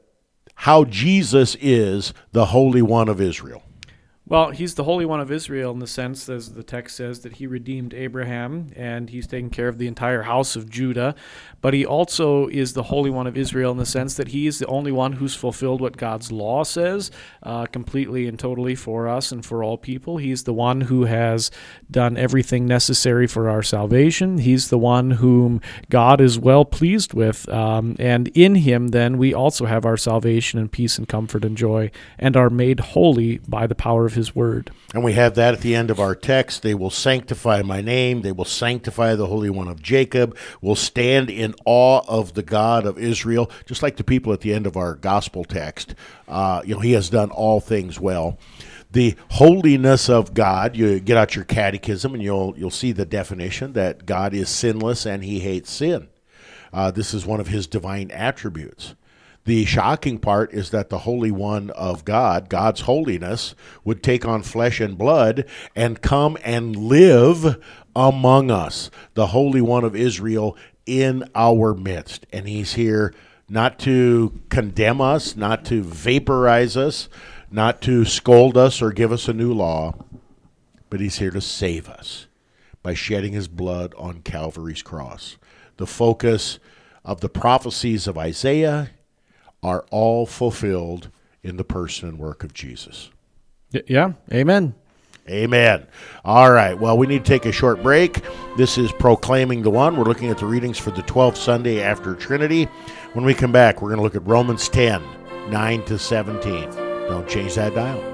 Speaker 2: how Jesus is the Holy One of Israel?
Speaker 1: Well, he's the Holy One of Israel in the sense, as the text says, that he redeemed Abraham and he's taken care of the entire house of Judah. But he also is the Holy One of Israel in the sense that he is the only one who's fulfilled what God's law says uh, completely and totally for us and for all people. He's the one who has done everything necessary for our salvation. He's the one whom God is well pleased with. Um, and in him, then, we also have our salvation and peace and comfort and joy and are made holy by the power of his word.
Speaker 2: And we have that at the end of our text. They will sanctify my name. They will sanctify the Holy One of Jacob. Will stand in awe of the God of Israel, just like the people at the end of our gospel text. Uh, you know, He has done all things well. The holiness of God. You get out your catechism, and you'll you'll see the definition that God is sinless and He hates sin. Uh, this is one of His divine attributes. The shocking part is that the Holy One of God, God's holiness, would take on flesh and blood and come and live among us, the Holy One of Israel in our midst. And He's here not to condemn us, not to vaporize us, not to scold us or give us a new law, but He's here to save us by shedding His blood on Calvary's cross. The focus of the prophecies of Isaiah are all fulfilled in the person and work of Jesus.
Speaker 1: Yeah, amen.
Speaker 2: Amen. All right. Well, we need to take a short break. This is Proclaiming the One. We're looking at the readings for the 12th Sunday after Trinity. When we come back, we're going to look at Romans 10 9 to 17. Don't change that dial.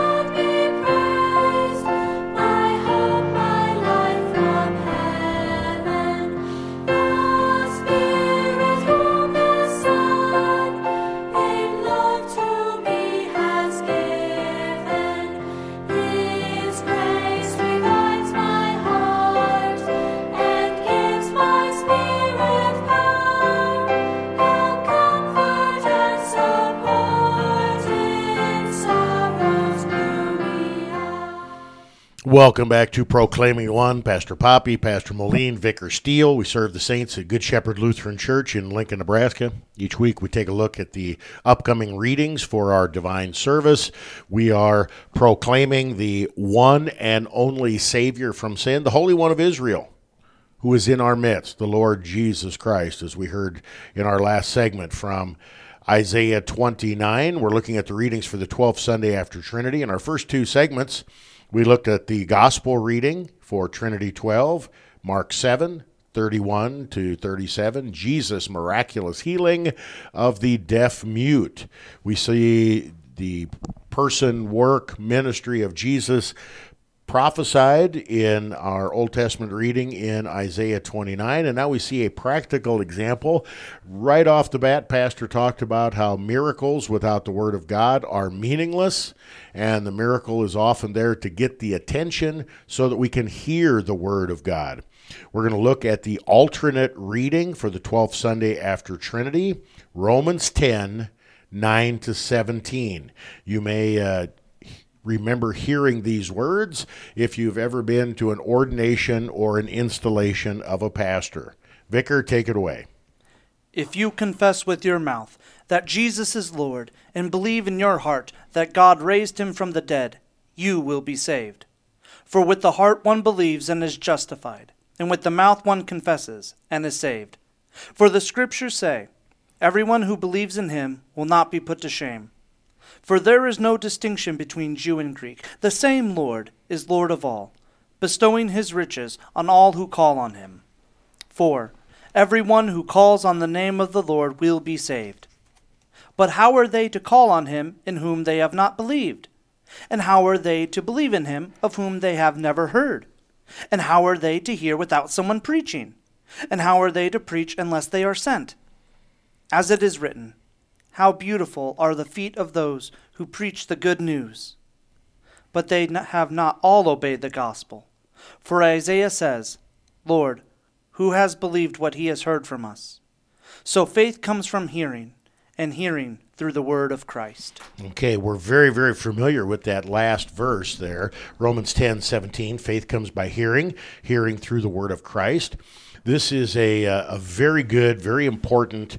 Speaker 2: Welcome back to Proclaiming One. Pastor Poppe, Pastor Moline, Vicar Steele. We serve the saints at Good Shepherd Lutheran Church in Lincoln, Nebraska. Each week we take a look at the upcoming readings for our divine service. We are proclaiming the one and only Savior from sin, the Holy One of Israel, who is in our midst, the Lord Jesus Christ, as we heard in our last segment from Isaiah 29. We're looking at the readings for the 12th Sunday after Trinity. In our first two segments, we looked at the gospel reading for Trinity 12, Mark 7, 31 to 37, Jesus' miraculous healing of the deaf mute. We see the person, work, ministry of Jesus prophesied in our Old Testament reading in Isaiah 29. And now we see a practical example. Right off the bat, Pastor talked about how miracles without the Word of God are meaningless. And the miracle is often there to get the attention so that we can hear the Word of God. We're going to look at the alternate reading for the 12th Sunday after Trinity, Romans 10 9 to 17. You may uh, remember hearing these words if you've ever been to an ordination or an installation of a pastor. Vicar, take it away.
Speaker 4: If you confess with your mouth that Jesus is Lord and believe in your heart that God raised him from the dead, you will be saved. For with the heart one believes and is justified, and with the mouth one confesses and is saved. For the scriptures say, Everyone who believes in him will not be put to shame. For there is no distinction between Jew and Greek. The same Lord is Lord of all, bestowing his riches on all who call on him. 4. Everyone who calls on the name of the Lord will be saved. But how are they to call on him in whom they have not believed? And how are they to believe in him of whom they have never heard? And how are they to hear without someone preaching? And how are they to preach unless they are sent? As it is written, How beautiful are the feet of those who preach the good news! But they have not all obeyed the gospel. For Isaiah says, Lord, who has believed what he has heard from us? So faith comes from hearing, and hearing through the word of Christ.
Speaker 2: Okay, we're very, very familiar with that last verse there. Romans 10 17. Faith comes by hearing, hearing through the word of Christ. This is a, uh, a very good, very important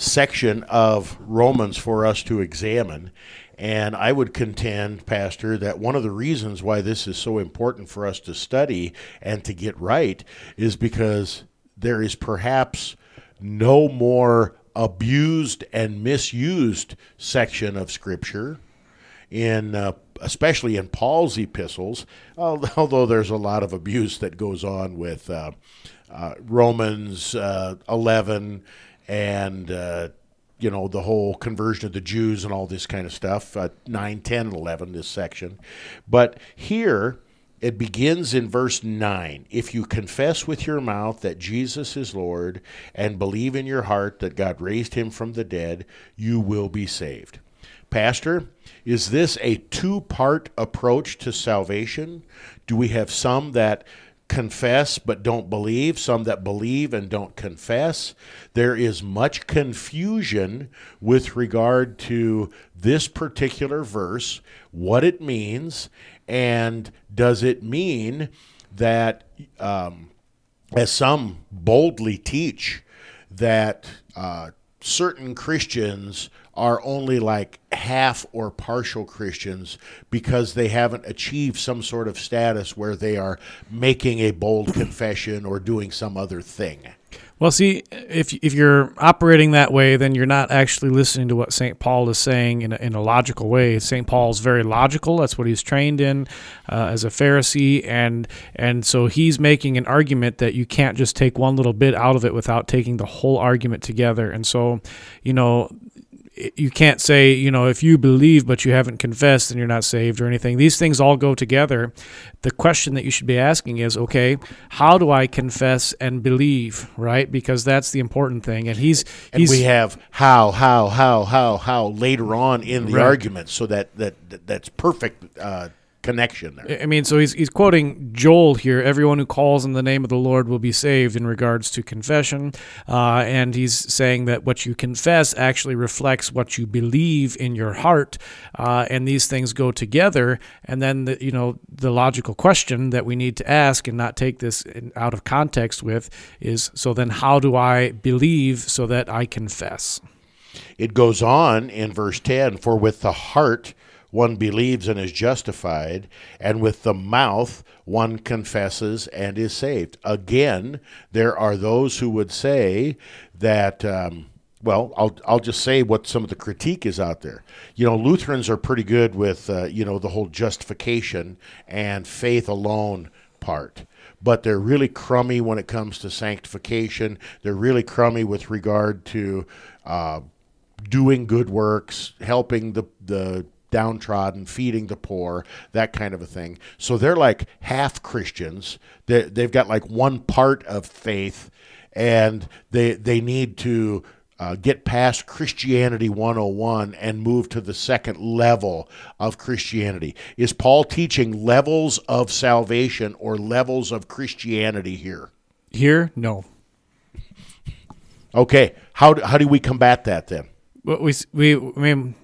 Speaker 2: section of Romans for us to examine. And I would contend, Pastor, that one of the reasons why this is so important for us to study and to get right is because there is perhaps no more abused and misused section of Scripture in uh, especially in Paul's epistles, although there's a lot of abuse that goes on with uh, uh, Romans uh, 11 and uh, you know the whole conversion of the Jews and all this kind of stuff, uh, 9, 10, and 11, this section. But here it begins in verse 9. If you confess with your mouth that Jesus is Lord and believe in your heart that God raised him from the dead, you will be saved. Pastor, is this a two part approach to salvation? Do we have some that confess but don't believe, some that believe and don't confess? There is much confusion with regard to this particular verse, what it means, and does it mean that, um, as some boldly teach, that uh, certain Christians are only like half or partial Christians because they haven't achieved some sort of status where they are making a bold confession or doing some other thing.
Speaker 1: Well, see, if if you're operating that way, then you're not actually listening to what St. Paul is saying in a, in a logical way. St. Paul's very logical. That's what he's trained in uh, as a Pharisee, and and so he's making an argument that you can't just take one little bit out of it without taking the whole argument together. And so, you know, you can't say, you know, if you believe but you haven't confessed, then you're not saved or anything. These things all go together. The question that you should be asking is, okay, how do I confess and believe, right? Because that's the important thing. And he's
Speaker 2: And
Speaker 1: he's
Speaker 2: we have how, how, how, how, how later on in the
Speaker 1: Right.
Speaker 2: argument, so that, that, that that's perfect uh, connection there.
Speaker 1: I mean, so he's, he's quoting Joel here. Everyone who calls in the name of the Lord will be saved in regards to confession. Uh, and he's saying that what you confess actually reflects what you believe in your heart. Uh, and these things go together. And then, the, you know, the logical question that we need to ask and not take this in, out of context with is so then how do I believe so that I confess?
Speaker 2: It goes on in verse 10 For with the heart one believes and is justified, and with the mouth one confesses and is saved. Again, there are those who would say that. Um, well, I'll I'll just say what some of the critique is out there. You know, Lutherans are pretty good with uh, you know the whole justification and faith alone part but they're really crummy when it comes to sanctification. They're really crummy with regard to uh, doing good works, helping the the downtrodden, feeding the poor, that kind of a thing. So they're like half Christians. They they've got like one part of faith, and they they need to. Uh, get past Christianity 101 and move to the second level of Christianity. Is Paul teaching levels of salvation or levels of Christianity here?
Speaker 1: Here, no.
Speaker 2: Okay, how do, how do we combat that then?
Speaker 1: What we we I mean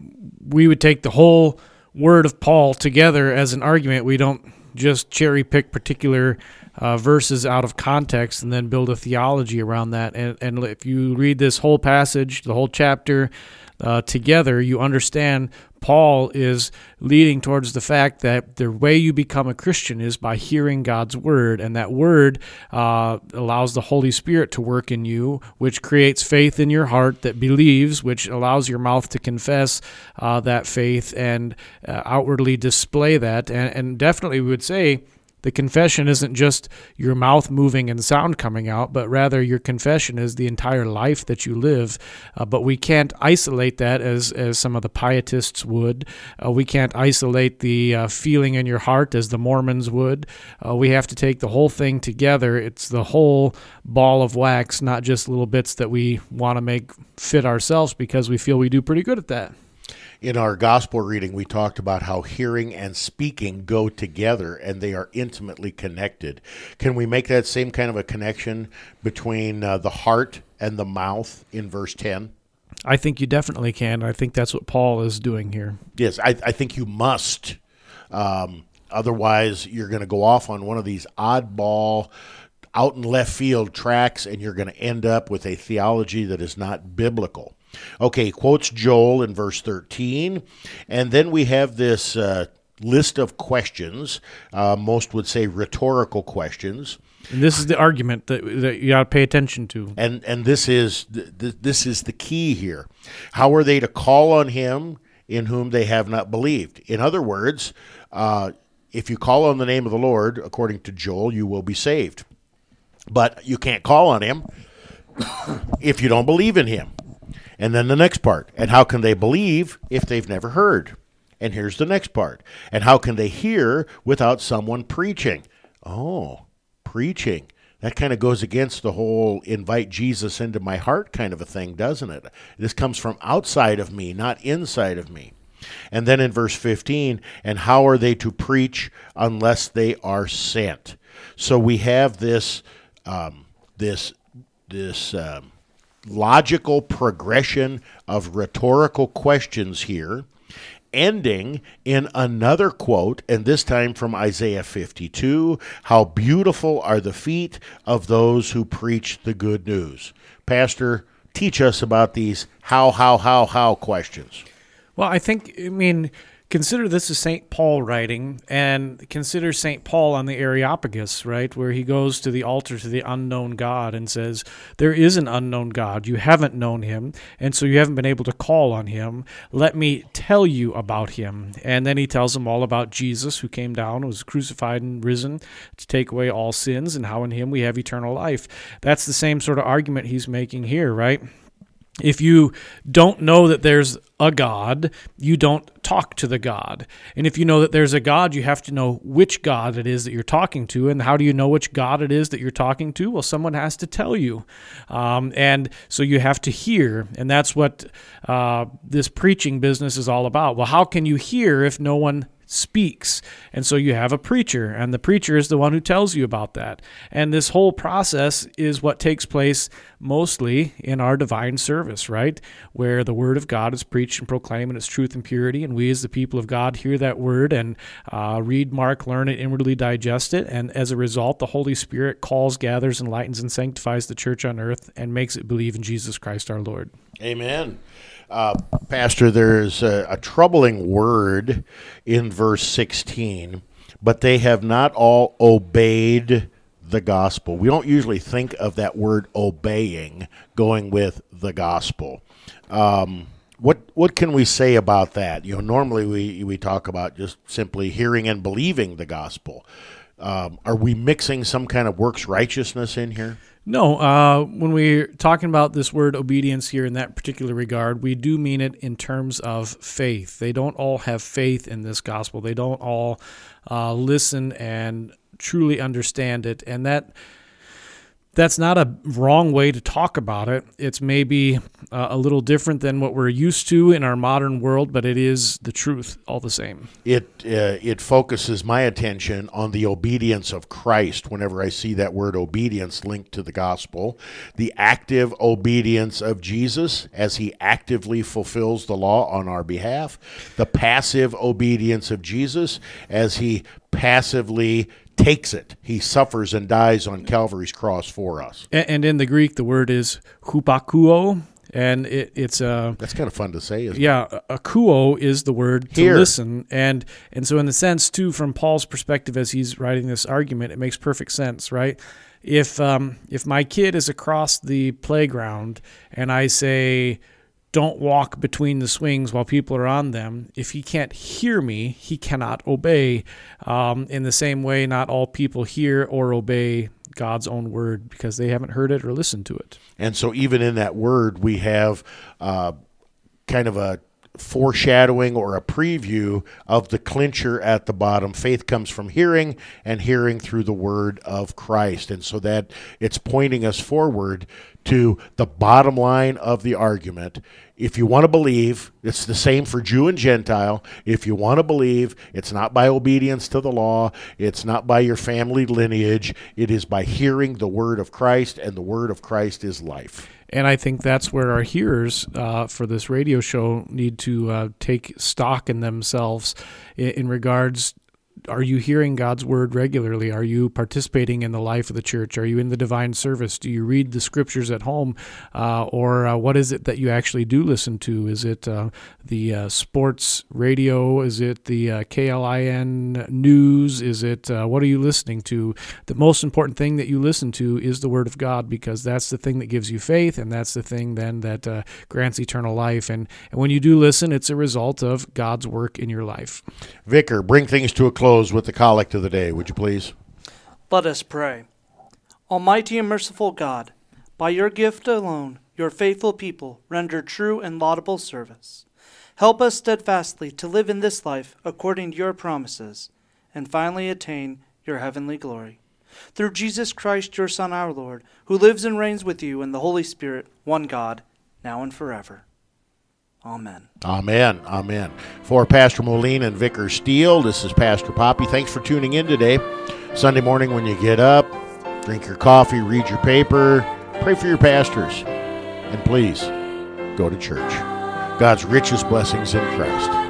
Speaker 1: we would take the whole word of Paul together as an argument. We don't just cherry pick particular uh, verses out of context and then build a theology around that. And, and if you read this whole passage, the whole chapter uh, together, you understand Paul is leading towards the fact that the way you become a Christian is by hearing God's word, and that word uh, allows the Holy Spirit to work in you, which creates faith in your heart that believes, which allows your mouth to confess uh, that faith and uh, outwardly display that. And, and definitely, we would say the confession isn't just your mouth moving and sound coming out, but rather your confession is the entire life that you live. Uh, but we can't isolate that as, as some of the pietists would. Uh, we can't isolate the uh, feeling in your heart as the Mormons would. Uh, we have to take the whole thing together. It's the whole ball of wax, not just little bits that we want to make fit ourselves because we feel we do pretty good at that.
Speaker 2: In our gospel reading, we talked about how hearing and speaking go together and they are intimately connected. Can we make that same kind of a connection between uh, the heart and the mouth in verse 10?
Speaker 1: I think you definitely can. I think that's what Paul is doing here.
Speaker 2: Yes, I, I think you must. Um, otherwise, you're going to go off on one of these oddball, out in left field tracks, and you're going to end up with a theology that is not biblical. Okay, quotes Joel in verse 13. And then we have this uh, list of questions. Uh, most would say rhetorical questions.
Speaker 1: And this is the argument that, that you got to pay attention to.
Speaker 2: And, and this, is, th- th- this is the key here. How are they to call on him in whom they have not believed? In other words, uh, if you call on the name of the Lord, according to Joel, you will be saved. But you can't call on him if you don't believe in him. And then the next part. And how can they believe if they've never heard? And here's the next part. And how can they hear without someone preaching? Oh, preaching. That kind of goes against the whole invite Jesus into my heart kind of a thing, doesn't it? This comes from outside of me, not inside of me. And then in verse 15, and how are they to preach unless they are sent? So we have this, um, this, this um, logical progression of rhetorical questions here, ending in another quote, and this time from Isaiah 52 How beautiful are the feet of those who preach the good news. Pastor, teach us about these how, how, how, how questions.
Speaker 1: Well, I think, I mean, consider this is St. Paul writing, and consider St. Paul on the Areopagus, right, where he goes to the altar to the unknown God and says, There is an unknown God. You haven't known him, and so you haven't been able to call on him. Let me tell you about him. And then he tells them all about Jesus, who came down, was crucified, and risen to take away all sins, and how in him we have eternal life. That's the same sort of argument he's making here, right? If you don't know that there's a God, you don't talk to the God. And if you know that there's a God, you have to know which God it is that you're talking to. And how do you know which God it is that you're talking to? Well, someone has to tell you. Um, and so you have to hear. And that's what uh, this preaching business is all about. Well, how can you hear if no one speaks. And so you have a preacher, and the preacher is the one who tells you about that. And this whole process is what takes place mostly in our divine service, right? Where the word of God is preached and proclaimed in its truth and purity, and we as the people of God hear that word and uh, read, mark, learn it, inwardly digest it. And as a result, the Holy Spirit calls, gathers, enlightens, and sanctifies the church on earth and makes it believe in Jesus Christ our Lord.
Speaker 2: Amen. Uh, Pastor, there's a, a troubling word in verse 16, but they have not all obeyed the gospel. We don't usually think of that word obeying going with the gospel. Um, what what can we say about that? You know, normally we we talk about just simply hearing and believing the gospel. Um, are we mixing some kind of works righteousness in here?
Speaker 1: No, uh, when we're talking about this word obedience here in that particular regard, we do mean it in terms of faith. They don't all have faith in this gospel. They don't all uh, listen and truly understand it, and that that's not a wrong way to talk about it. It's maybe uh, a little different than what we're used to in our modern world, but it is the truth all the same.
Speaker 2: it uh, it focuses my attention on the obedience of Christ whenever I see that word obedience linked to the gospel, the active obedience of Jesus as he actively fulfills the law on our behalf, the passive obedience of Jesus as he passively takes it. He suffers and dies on Calvary's cross for us.
Speaker 1: A- And in the Greek, the word is hupakuo, and it, it's a
Speaker 2: That's kind of fun to say, isn't it?
Speaker 1: yeah, a kuo is the word to
Speaker 2: Here.
Speaker 1: listen, and and so in the sense too, from Paul's perspective as he's writing this argument, it makes perfect sense, right? If um, if my kid is across the playground and I say, "Don't walk between the swings while people are on them," if he can't hear me, he cannot obey. Um, in the same way, not all people hear or obey God's own word because they haven't heard it or listened to it.
Speaker 2: And so, even in that word, we have uh, kind of a foreshadowing or a preview of the clincher at the bottom. Faith comes from hearing, and hearing through the word of Christ. And so, that it's pointing us forward to the bottom line of the argument. If you want to believe, it's the same for Jew and Gentile. If you want to believe, it's not by obedience to the law, it's not by your family lineage, it is by hearing the word of Christ, and the word of Christ is life.
Speaker 1: And I think that's where our hearers uh, for this radio show need to uh, take stock in themselves in, in regards. Are you hearing God's word regularly? Are you participating in the life of the church? Are you in the divine service? Do you read the scriptures at home? Uh, or uh, what is it that you actually do listen to? Is it uh, the uh, sports radio? Is it the uh, KLIN news? Is it uh, what are you listening to? The most important thing that you listen to is the Word of God because that's the thing that gives you faith, and that's the thing then that grants eternal life. And, and when you do listen, it's a result of God's work in your life.
Speaker 2: Vicar, bring things to a close with the collect of the day, would you please?
Speaker 4: Let us pray. Almighty and merciful God, by your gift alone, your faithful people render true and laudable service. Help us steadfastly to live in this life according to your promises, and finally attain your heavenly glory. Through Jesus Christ, your Son, our Lord, who lives and reigns with you in the Holy Spirit, one God, now and forever. Amen.
Speaker 2: Amen. Amen. For Pastor Moline and Vicar Steele, this is Pastor Poppe. Thanks for tuning in today. Sunday morning when you get up, drink your coffee, read your paper, pray for your pastors, and please go to church. God's richest blessings in Christ.